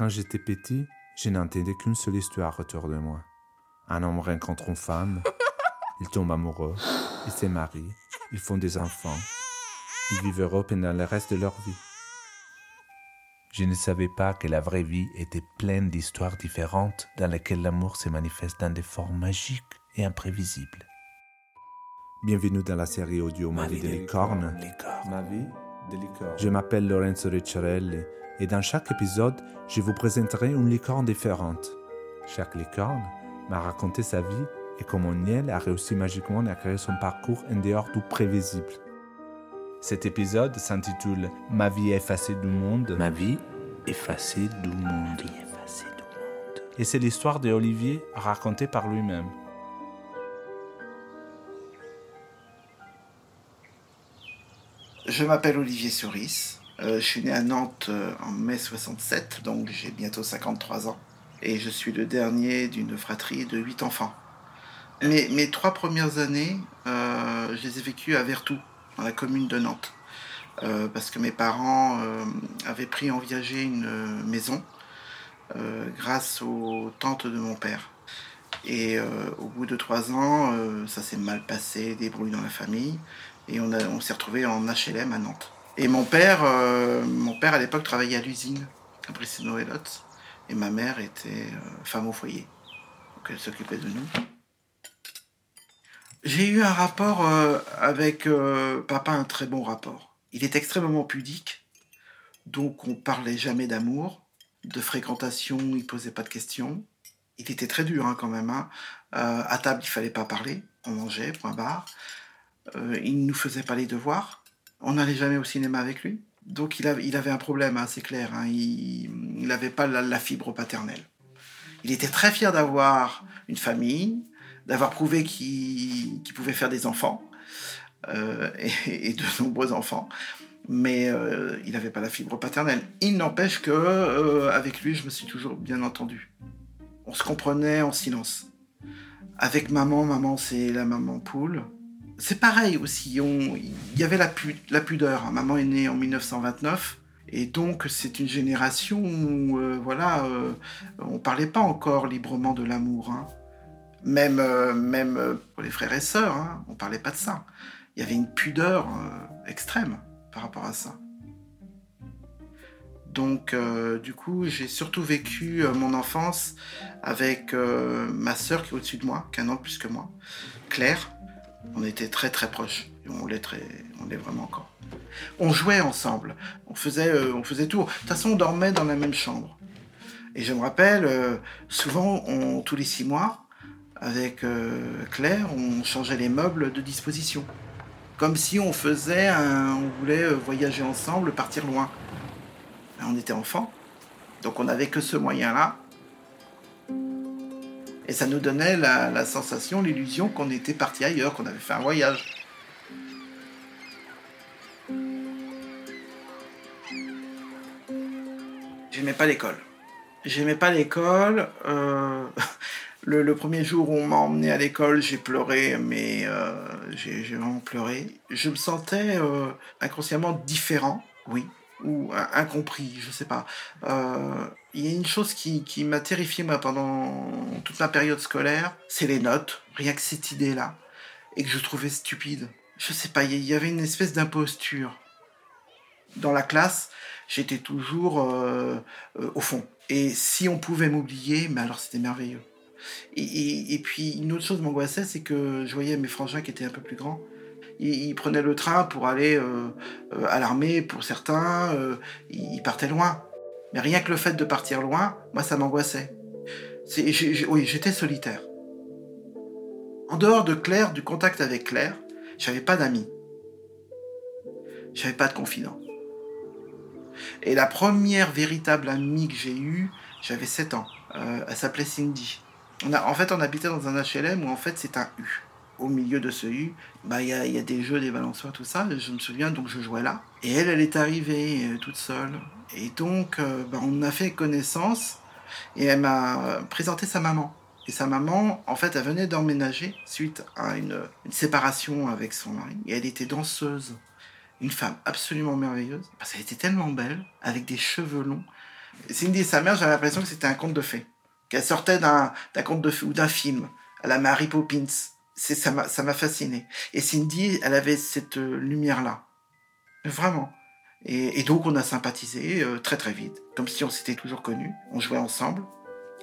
Quand j'étais petit, je n'entendais qu'une seule histoire autour de moi. Un homme rencontre une femme, il tombe amoureux, il se marie, ils font des enfants, ils vivent heureux pendant le reste de leur vie. Je ne savais pas que la vraie vie était pleine d'histoires différentes dans lesquelles l'amour se manifeste dans des formes magiques et imprévisibles. Bienvenue dans la série audio Ma, vie de licorne. Ma vie de licorne. Je m'appelle Lorenzo Ricciarelli et dans chaque épisode, je vous présenterai une licorne différente. Chaque licorne m'a raconté sa vie et comment Niel a réussi magiquement à créer son parcours en dehors du prévisible. Cet épisode s'intitule Ma vie effacée du monde. Ma vie effacée du monde. Et c'est l'histoire d'Olivier racontée par lui-même. Je m'appelle Olivier Souris. Euh, je suis né à Nantes euh, en mai 67, donc j'ai bientôt 53 ans. Et je suis le dernier d'une fratrie de 8 enfants. Mes, trois premières années, euh, je les ai vécues à Vertou, dans la commune de Nantes. parce que mes parents avaient pris en viager une maison grâce aux tantes de mon père. Et au bout de trois ans, ça s'est mal passé, des brouilles dans la famille, et on, on s'est retrouvé en HLM à Nantes. Et mon père, euh, mon père à l'époque travaillait à l'usine, à Brissino et Lotz. Et ma mère était euh, femme au foyer. Donc elle s'occupait de nous. J'ai eu un rapport euh, avec papa, un très bon rapport. Il est extrêmement pudique. Donc on parlait jamais d'amour, de fréquentation, il posait pas de questions. Il était très dur hein, quand même. Hein. à table, il fallait pas parler. On mangeait, point barre. il ne nous faisait pas les devoirs on n'allait jamais au cinéma avec lui. Donc il, avait un problème assez clair. Hein. Il n'avait pas la, fibre paternelle. Il était très fier d'avoir une famille, d'avoir prouvé qu'il pouvait faire des enfants, euh, et, de nombreux enfants. Mais euh, il n'avait pas la fibre paternelle. Il n'empêche que euh, avec lui, je me suis toujours bien entendu. On se comprenait en silence. Avec maman, maman c'est la maman poule c'est pareil aussi. Il y avait la, pudeur. Maman est née en 1929. Et donc, c'est une génération où, euh, voilà, euh, on parlait pas encore librement de l'amour. Hein. Même, euh, même pour les frères et sœurs, hein, on parlait pas de ça. Il y avait une pudeur extrême par rapport à ça. Donc, du coup, j'ai surtout vécu mon enfance avec ma sœur qui est au-dessus de moi, qu'un an plus que moi, Claire, on était très très proches. on l'est très, on l'est vraiment encore. On jouait ensemble. On faisait, euh, on faisait tout. De toute façon, on dormait dans la même chambre. Et je me rappelle, euh, souvent, tous les six mois, avec euh, Claire, on changeait les meubles de disposition. Comme si on faisait un, on voulait voyager ensemble, partir loin. On était enfants, donc on n'avait que ce moyen-là. Et ça nous donnait la, sensation, l'illusion qu'on était parti ailleurs, qu'on avait fait un voyage. J'aimais pas l'école. J'aimais pas l'école. Euh, le, premier jour où on m'a emmené à l'école, j'ai pleuré, mais euh, j'ai vraiment pleuré. Je me sentais euh, inconsciemment différent, oui, ou incompris, je sais pas. Il y a une chose qui, qui m'a terrifié moi pendant toute ma période scolaire, c'est les notes, rien que cette idée-là, et que je trouvais stupide. Je sais pas, il y avait une espèce d'imposture. Dans la classe, j'étais toujours euh, euh, au fond. Et si on pouvait m'oublier, mais alors c'était merveilleux. Et, et, puis une autre chose m'angoissait, c'est que je voyais mes frangins qui étaient un peu plus grands ils, prenaient le train pour aller euh, à l'armée pour certains, ils partaient loin. Mais rien que le fait de partir loin, moi ça m'angoissait. Oui, j'étais solitaire. En dehors de Claire, du contact avec Claire, j'avais pas d'amis. J'avais pas de confident. Et la première véritable amie que j'ai eue, j'avais 7 ans. elle s'appelait Cindy. En fait, on habitait dans un HLM où en fait c'est un U au milieu de ce U, bah, il y, a, y a des jeux, des balançoires, tout ça. Je me souviens, donc je jouais là. Et elle, elle est arrivée euh, toute seule. Et donc, euh, bah, on a fait connaissance et elle m'a présenté sa maman. Et sa maman, en fait, elle venait d'emménager suite à une, une, séparation avec son mari. Et elle était danseuse. Une femme absolument merveilleuse. Parce qu'elle était tellement belle, avec des cheveux longs. Cindy et sa mère, j'avais l'impression que c'était un conte de fées. Qu'elle sortait d'un conte de fées ou d'un film, à la Mary Poppins. Ça m'a fasciné. Et Cindy, elle avait cette euh, lumière-là. Vraiment. Et, donc on a sympathisé euh, très très vite, comme si on s'était toujours connus. On jouait ensemble.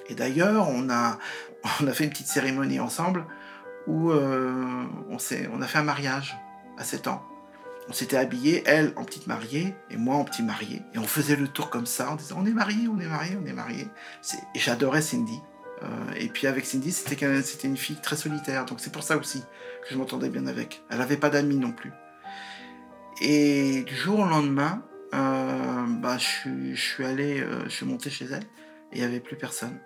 Et d'ailleurs, on a, on a fait une petite cérémonie ensemble où euh, on, on a fait un mariage à 7 ans. On s'était habillés, elle en petite mariée et moi en petit marié. Et on faisait le tour comme ça en disant on est mariés, on est mariés, on est mariés. Et j'adorais Cindy. Euh, et puis avec Cindy, c'était c'était une fille très solitaire. Donc c'est pour ça aussi que je m'entendais bien avec. Elle n'avait pas d'amis non plus. Et du jour au lendemain, euh, bah, je, suis allé, euh, je suis monté chez elle et il n'y avait plus personne.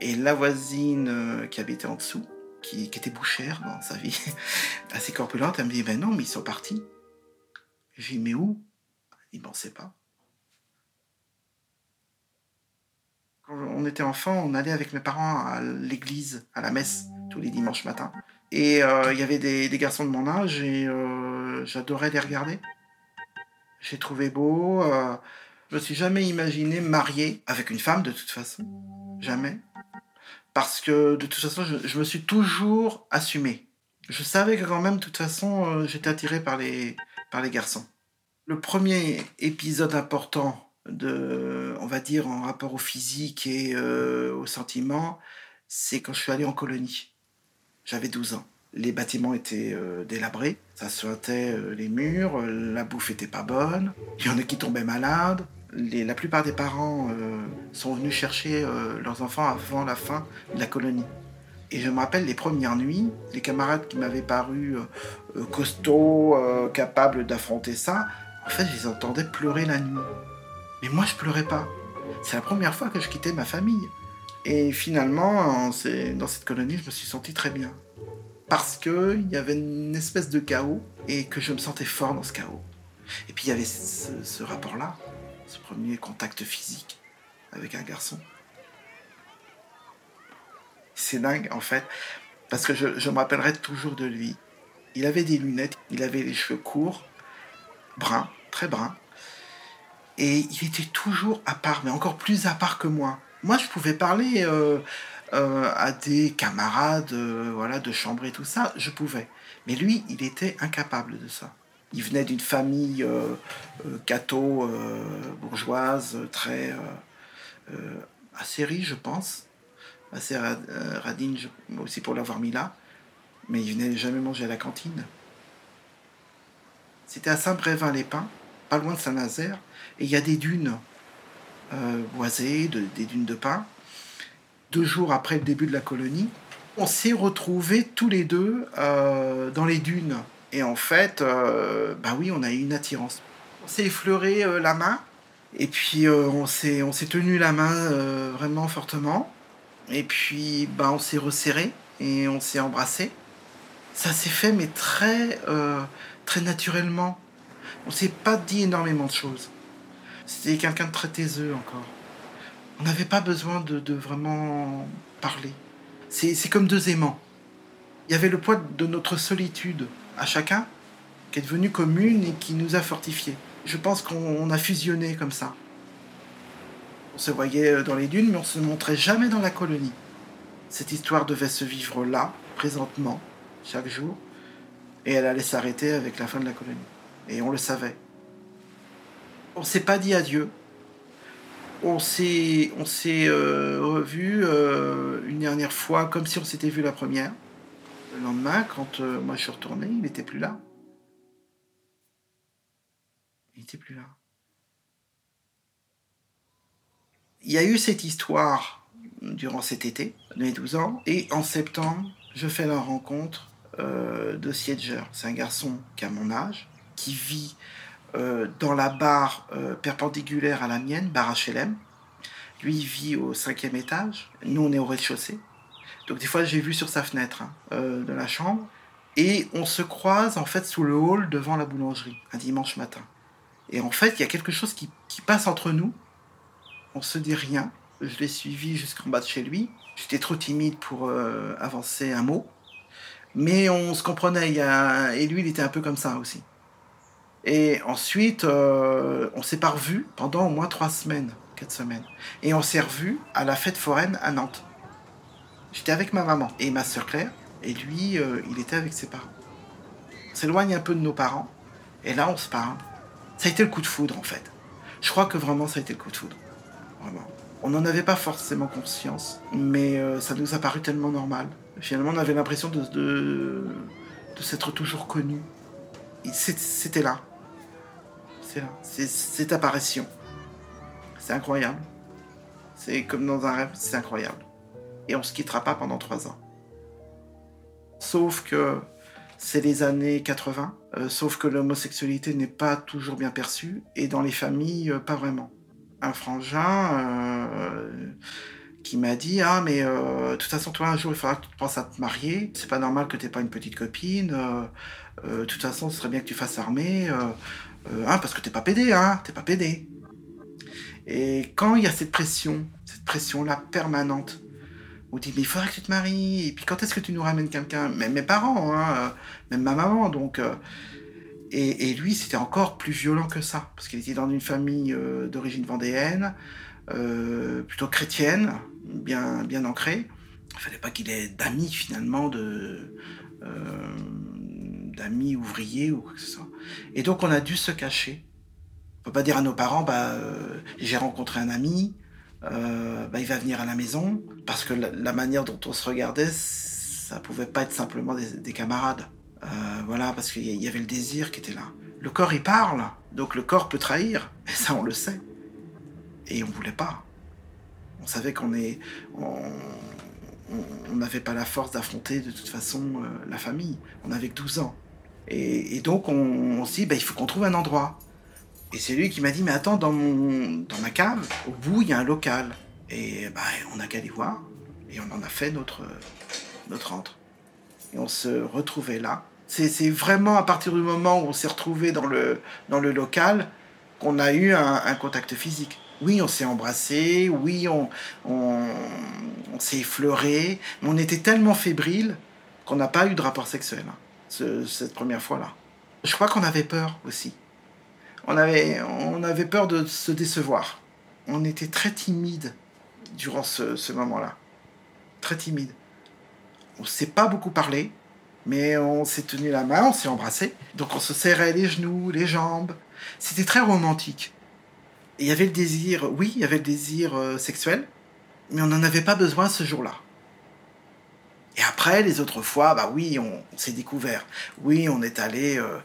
Et la voisine euh, qui habitait en dessous, qui, était bouchère dans sa vie, assez corpulente, elle me dit Ben non, mais ils sont partis. J'ai dit Mais où? Il ne sait pas. Quand on était enfant, on allait avec mes parents à l'église, à la messe, tous les dimanches matins. Et il y avait des, garçons de mon âge et j'adorais les regarder. J'ai trouvé beau. Euh, je me suis jamais imaginé marié avec une femme de toute façon. Jamais. Parce que de toute façon, je, me suis toujours assumé. Je savais que quand même, de toute façon, euh, j'étais attiré par les, par les garçons. Le premier épisode important de, on va dire, en rapport au physique et euh, au sentiment, c'est quand je suis allé en colonie. J'avais 12 ans les bâtiments étaient euh, délabrés, ça suintait euh, les murs, euh, la bouffe était pas bonne, il y en a qui tombaient malades. la plupart des parents sont venus chercher leurs enfants avant la fin de la colonie. Et je me rappelle les premières nuits, les camarades qui m'avaient paru costauds, capables d'affronter ça, en fait, je les entendais pleurer la nuit. Mais moi, je pleurais pas. C'est la première fois que je quittais ma famille. Et finalement, dans cette colonie, je me suis senti très bien parce qu'il y avait une espèce de chaos et que je me sentais fort dans ce chaos. Et puis il y avait ce, rapport-là, ce premier contact physique avec un garçon. C'est dingue en fait, parce que je, je, me rappellerai toujours de lui. Il avait des lunettes, il avait les cheveux courts, bruns, très bruns, et il était toujours à part, mais encore plus à part que moi. Moi, je pouvais parler euh, euh, à des camarades euh, voilà, de chambre et tout ça, je pouvais. Mais lui, il était incapable de ça. Il venait d'une famille catho, bourgeoise, très assez riche, je pense. Assez radine, aussi pour l'avoir mis là. Mais il venait jamais manger à la cantine. C'était à Saint-Brévin-les-Pins, pas loin de Saint-Nazaire. Et il y a des dunes boisées, des dunes de pins deux jours après le début de la colonie, on s'est retrouvés tous les deux euh, dans les dunes. Et en fait, euh, bah oui, on a eu une attirance. On s'est effleuré euh, la main, et puis on s'est on s'est tenu la main vraiment fortement. Et puis bah on s'est resserré et on s'est embrassé. Ça s'est fait mais très très naturellement. On s'est pas dit énormément de choses. C'était quelqu'un de très taiseux encore. On n'avait pas besoin de, vraiment parler. C'est comme deux aimants. Il y avait le poids de notre solitude à chacun qui est devenue commune et qui nous a fortifiés. Je pense qu'on a fusionné comme ça. On se voyait dans les dunes, mais on se montrait jamais dans la colonie. Cette histoire devait se vivre là, présentement, chaque jour, et elle allait s'arrêter avec la fin de la colonie. Et on le savait. On s'est pas dit adieu, on s'est euh, revu euh, une dernière fois comme si on s'était vu la première. Le lendemain, quand euh, moi je suis retourné, il n'était plus là. Il n'était plus là. Il y a eu cette histoire durant cet été, mes 12 ans, et en septembre, je fais la rencontre de Siedger. C'est un garçon qui a mon âge, qui vit dans la barre euh, perpendiculaire à la mienne, barre HLM. Lui, il vit au cinquième étage. Nous, on est au rez-de-chaussée. Donc, des fois, j'ai vu sur sa fenêtre hein, euh, de la chambre. Et on se croise, en fait, sous le hall devant la boulangerie, un dimanche matin. Et en fait, il y a quelque chose qui, qui passe entre nous. On se dit rien. Je l'ai suivi jusqu'en bas de chez lui. J'étais trop timide pour avancer un mot. Mais on se comprenait. Et lui, il était un peu comme ça aussi. Et ensuite, euh, on s'est pas revus pendant au moins trois semaines. quatre semaines. Et on s'est revus à la fête foraine à Nantes. J'étais avec ma maman et ma sœur Claire, et lui, euh, il était avec ses parents. On s'éloigne un peu de nos parents, et là, on se parle. Ça a été le coup de foudre, en fait. Je crois que vraiment, ça a été le coup de foudre. Vraiment. On n'en avait pas forcément conscience, mais euh, ça nous a paru tellement normal. Finalement, on avait l'impression de, de, de s'être toujours connus. C'était là. C'est cette apparition. C'est incroyable. C'est comme dans un rêve, c'est incroyable. Et on se quittera pas pendant trois ans. Sauf que c'est les années 80, euh, sauf que l'homosexualité n'est pas toujours bien perçue, et dans les familles, euh, pas vraiment. Un frangin euh, qui m'a dit Ah, mais de toute façon, toi, un jour, il faudra que tu penses à te marier. C'est pas normal que tu pas une petite copine. de toute façon, ce serait bien que tu fasses armée. Euh, hein, parce que t'es pas pédé, hein, t'es pas pédé. Et quand il y a cette pression, cette pression-là permanente, on dit mais il faudrait que tu te maries, et puis quand est-ce que tu nous ramènes quelqu'un? Même mes parents, hein, euh, même ma maman, donc. euh, et, lui, c'était encore plus violent que ça, parce qu'il était dans une famille d'origine vendéenne, plutôt chrétienne, bien, bien ancrée. Il fallait pas qu'il ait d'amis finalement, d'amis ouvriers ou quoi que ce soit. Et donc on a dû se cacher. On peut pas dire à nos parents, bah, euh, j'ai rencontré un ami, euh, bah, il va venir à la maison, parce que la, manière dont on se regardait, ça pouvait pas être simplement des, des camarades. Euh, voilà, parce qu'il y avait le désir qui était là. Le corps, il parle, donc le corps peut trahir, et ça, on le sait. Et on voulait pas. On savait qu'on n'avait pas la force d'affronter de toute façon la famille. On avait que 12 ans. Et, donc on, se dit, bah, il faut qu'on trouve un endroit. Et c'est lui qui m'a dit, mais attends, dans, mon, dans ma cave, au bout, il y a un local. Et bah, on n'a qu'à aller voir. Et on en a fait notre, notre entre. Et on se retrouvait là. C'est vraiment à partir du moment où on s'est retrouvé dans le, dans le local qu'on a eu un, un contact physique. Oui, on s'est embrassé, oui, on, on, on s'est effleuré, mais on était tellement fébrile qu'on n'a pas eu de rapport sexuel hein, ce- cette première fois-là. Je crois qu'on avait peur aussi. On avait, on avait peur de se décevoir. On était très timide durant ce, moment-là. Très timide. On ne s'est pas beaucoup parlé, mais on s'est tenu la main, on s'est embrassé. Donc on se serrait les genoux, les jambes. C'était très romantique. Il y avait le désir, oui, il y avait le désir euh, sexuel, mais on n'en avait pas besoin ce jour-là. Et après, les autres fois, bah oui, on, s'est découvert. Oui, on est allé, euh,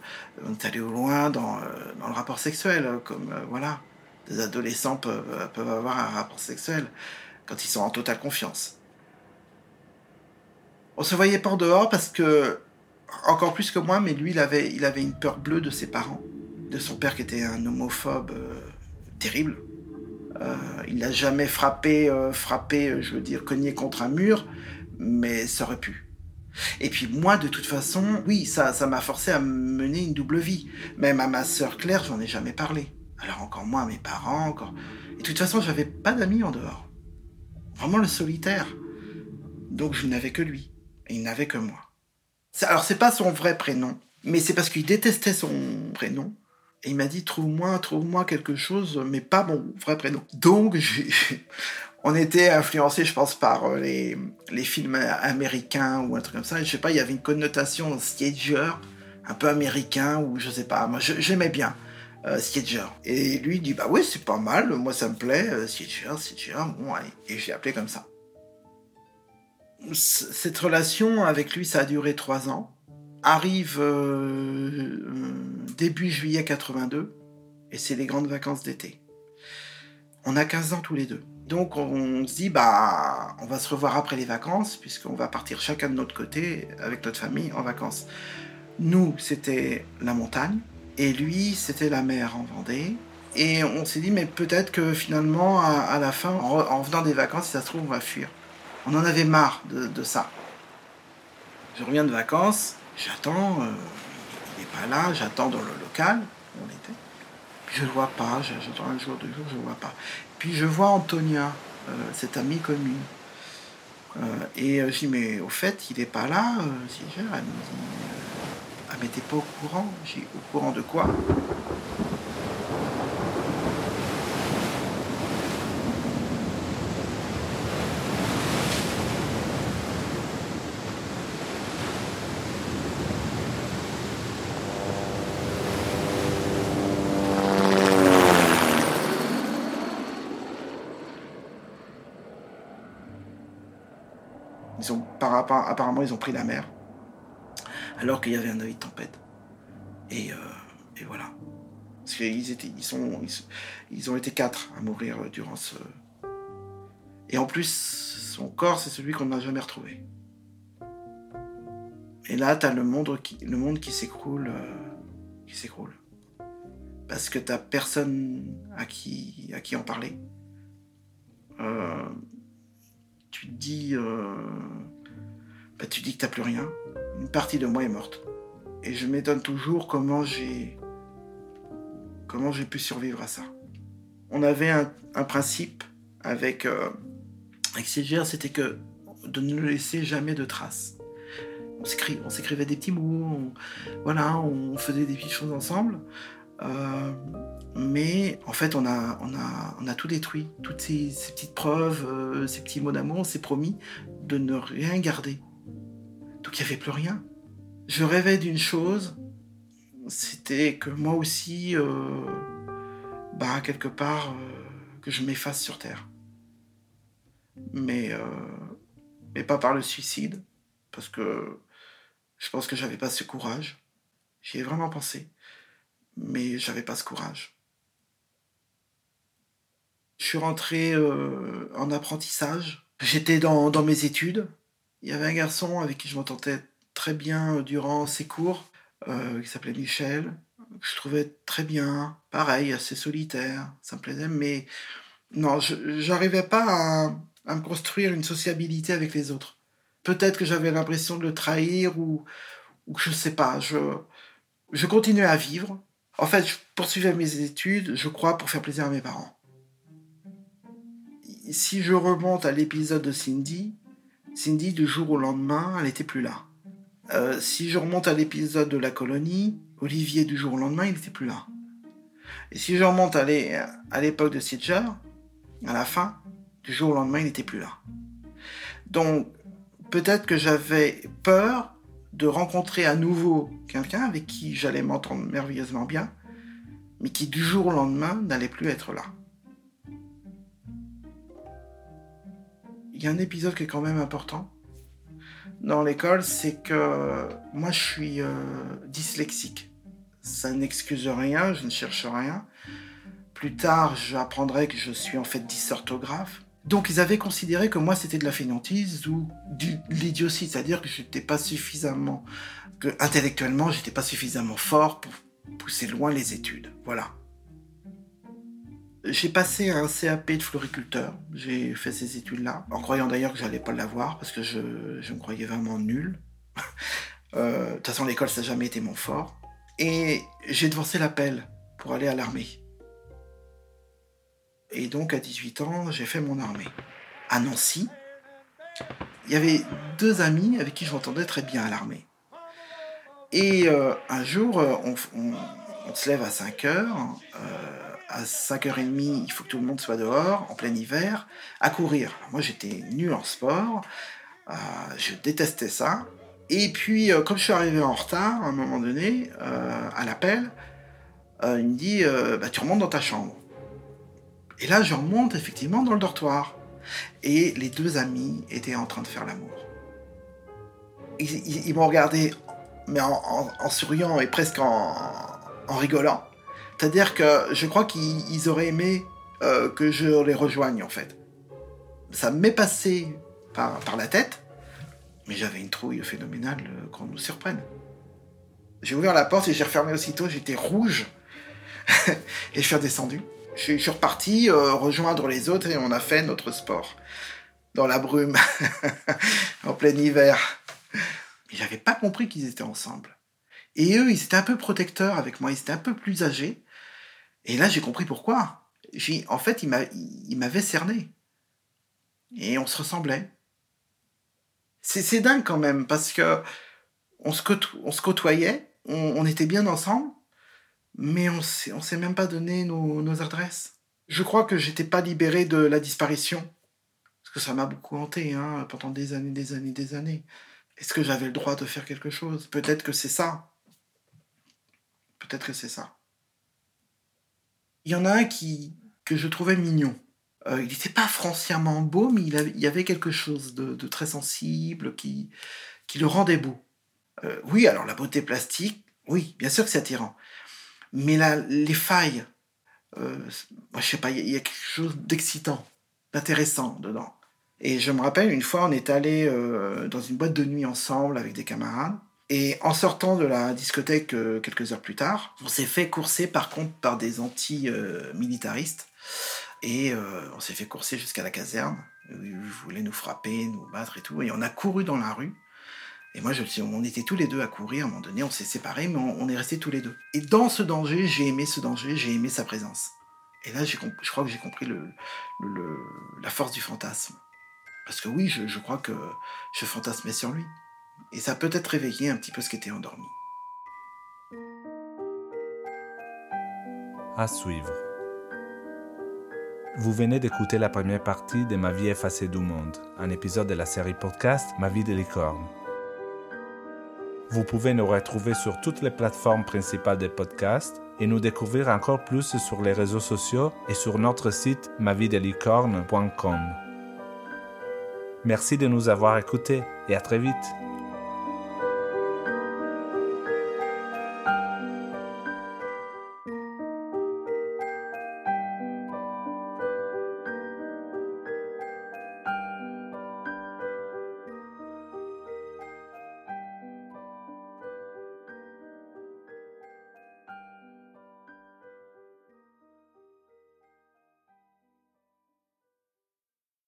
on est allé au loin dans, euh, dans le rapport sexuel, euh, comme voilà, des adolescents peuvent, peuvent avoir un rapport sexuel quand ils sont en totale confiance. On se voyait pas en dehors parce que, encore plus que moi, mais lui, il avait, il avait une peur bleue de ses parents, de son père qui était un homophobe terrible. Il n'a jamais frappé, frappé, je veux dire, cogné contre un mur, mais ça aurait pu. Et puis moi, de toute façon, oui, ça, ça m'a forcé à mener une double vie. Même à ma sœur Claire, j'en ai jamais parlé. Alors encore moins à mes parents, encore. Et de toute façon, j'avais pas d'amis en dehors. Vraiment le solitaire. Donc je n'avais que lui. Et il n'avait que moi. Alors c'est pas son vrai prénom, mais c'est parce qu'il détestait son prénom. Et il m'a dit trouve-moi, trouve-moi quelque chose, mais pas mon vrai prénom. Donc j'ai- on était influencé, je pense, par euh, les, les films américains ou un truc comme ça. Et je sais pas, il y avait une connotation stager, un peu américain ou je sais pas. Moi, j'aimais bien euh. Et lui dit bah oui, c'est pas mal, moi ça me plaît, euh, Stager, bon allez. Et j'ai appelé comme ça. Cette relation avec lui, ça a duré trois ans. Arrive euh, euh, début juillet 82, et c'est les grandes vacances d'été. On a 15 ans tous les deux. Donc on se dit, bah, on va se revoir après les vacances, puisqu'on va partir chacun de notre côté avec notre famille en vacances. Nous, c'était la montagne, et lui, c'était la mer en Vendée. Et on s'est dit, mais peut-être que finalement, à, la fin, en, venant des vacances, si ça se trouve, on va fuir. On en avait marre de, de ça. Je reviens de vacances, j'attends, euh, il n'est pas là, j'attends dans le local où on était. Je le vois pas, un jour, deux jours, je le vois pas. Puis je vois Antonia, euh, cette amie commune. Euh, et euh, je dis, mais au fait, il n'est pas là, Elle me dit, ah mais t'es pas au courant J'ai au courant de quoi? Apparemment, ils ont pris la mer, alors qu'il y avait un avis de tempête. Et, euh, voilà. Parce qu'ils étaient, ils, sont, ont été quatre à mourir durant ce. Et en plus, son corps, c'est celui qu'on n'a jamais retrouvé. Et là, tu as le monde qui, le monde qui s'écroule. Euh, qui s'écroule. Parce que t'as personne à qui, à qui en parler. Euh, tu te dis. Euh, bah, tu dis que t'as plus rien. Une partie de moi est morte. Et je m'étonne toujours comment j'ai. Comment j'ai pu survivre à ça. On avait un, principe avec, euh, avec c'était que de ne laisser jamais de traces. On s'écrivait des petits mots, voilà, on faisait des petites choses ensemble. Euh, mais en fait, on a, on a, on a tout détruit. Toutes ces, petites preuves, euh, ces petits mots d'amour, on s'est promis de ne rien garder. Donc il n'y avait plus rien. Je rêvais d'une chose, c'était que moi aussi, euh, bah, quelque part, que je m'efface sur Terre. Mais, mais pas par le suicide, parce que je pense que j'avais pas ce courage. J'y ai vraiment pensé mais j'avais pas ce courage. Je suis rentré euh, en apprentissage. J'étais dans, mes études. Il y avait un garçon avec qui je m'entendais très bien durant ses cours, euh, qui s'appelait Michel, que je trouvais très bien. Pareil, assez solitaire, ça me plaisait, mais non, je n'arrivais pas à, à, me construire une sociabilité avec les autres. Peut-être que j'avais l'impression de le trahir ou, ou je sais pas. Je, je continuais à vivre, en fait, je poursuivais mes études, je crois, pour faire plaisir à mes parents. Si je remonte à l'épisode de Cindy, Cindy, du jour au lendemain, elle n'était plus là. Euh, si je remonte à l'épisode de la colonie, Olivier, du jour au lendemain, il n'était plus là. Et si je remonte à l'époque de Sidger, à la fin, du jour au lendemain, il n'était plus là. Donc, peut-être que j'avais peur de rencontrer à nouveau quelqu'un avec qui j'allais m'entendre merveilleusement bien, mais qui du jour au lendemain n'allait plus être là. Y a un épisode qui est quand même important dans l'école, c'est que moi je suis euh, dyslexique. Ça n'excuse rien, je ne cherche rien. Plus tard, j'apprendrai que je suis en fait dysorthographe. Donc ils avaient considéré que moi c'était de la fainéantise ou de l'idiotie, c'est-à-dire que j'étais pas suffisamment, que intellectuellement j'étais pas suffisamment fort pour pousser loin les études. Voilà. J'ai passé un CAP de floriculteur, j'ai fait ces études-là, en croyant d'ailleurs que j'allais pas l'avoir parce que je, me croyais vraiment nul. Euh, de toute façon l'école ça n'a jamais été mon fort. Et j'ai devancé l'appel pour aller à l'armée. Et donc à 18 ans, j'ai fait mon armée. À Nancy, il y avait deux amis avec qui je m'entendais très bien à l'armée. Et euh, un jour, euh, on, se lève à 5 heures. À 5h30, il faut que tout le monde soit dehors, en plein hiver, à courir. moi, j'étais nul en sport. je détestais ça. Et puis, comme je suis arrivé en retard, à un moment donné, à l'appel, il me dit bah, Tu remontes dans ta chambre. Et là, je remonte effectivement dans le dortoir. Et les deux amis étaient en train de faire l'amour. Ils, m'ont regardé, mais en, souriant et presque en, rigolant. C'est-à-dire que je crois qu'ils auraient aimé euh, que je les rejoigne, en fait. Ça m'est passé par, la tête, mais j'avais une trouille phénoménale euh, qu'on nous surprenne. J'ai ouvert la porte et j'ai refermé aussitôt, j'étais rouge. et je suis redescendu. Je, suis reparti euh, rejoindre les autres et on a fait notre sport. Dans la brume, en plein hiver. Mais j'avais pas compris qu'ils étaient ensemble. Et eux, ils étaient un peu protecteurs avec moi, ils étaient un peu plus âgés. Et là, j'ai compris pourquoi. En fait, ils m'avaient cerné. Et on se ressemblait. C'est dingue quand même, parce que on se, côtoyait, on était bien ensemble, mais on ne s'est même pas donné nos, adresses. Je crois que j'étais pas libéré de la disparition, parce que ça m'a beaucoup hanté hein, pendant des années, des années, des années. Est-ce que j'avais le droit de faire quelque chose? Peut-être que c'est ça. Peut-être que c'est ça. Il y en a un qui que je trouvais mignon. Euh, il n'était pas foncièrement beau, mais il, y avait quelque chose de, très sensible qui, qui le rendait beau. Euh, oui, alors la beauté plastique, oui, bien sûr que c'est attirant. Mais les failles, euh, moi, je sais pas, il y, a quelque chose d'excitant, d'intéressant dedans. Et je me rappelle, une fois, on est allé dans une boîte de nuit ensemble avec des camarades. Et en sortant de la discothèque quelques heures plus tard, on s'est fait courser par contre par des anti-militaristes. Et euh, on s'est fait courser jusqu'à la caserne. Ils voulaient nous frapper, nous battre et tout. Et on a couru dans la rue. Et moi, je, on était tous les deux à courir. À un moment donné, on s'est séparés, mais on, est restés tous les deux. Et dans ce danger, j'ai aimé ce danger, j'ai aimé sa présence. Et là, je crois que j'ai compris la force du fantasme. Parce que oui, je, je crois que je fantasmais sur lui. Et ça peut-être réveillé un petit peu ce qui était endormi. À suivre. Vous venez d'écouter la première partie de Ma vie effacée du monde, un épisode de la série podcast Ma vie de licorne. Vous pouvez nous retrouver sur toutes les plateformes principales de podcast et nous découvrir encore plus sur les réseaux sociaux et sur notre site mavidelicorne.com. Merci de nous avoir écoutés et à très vite.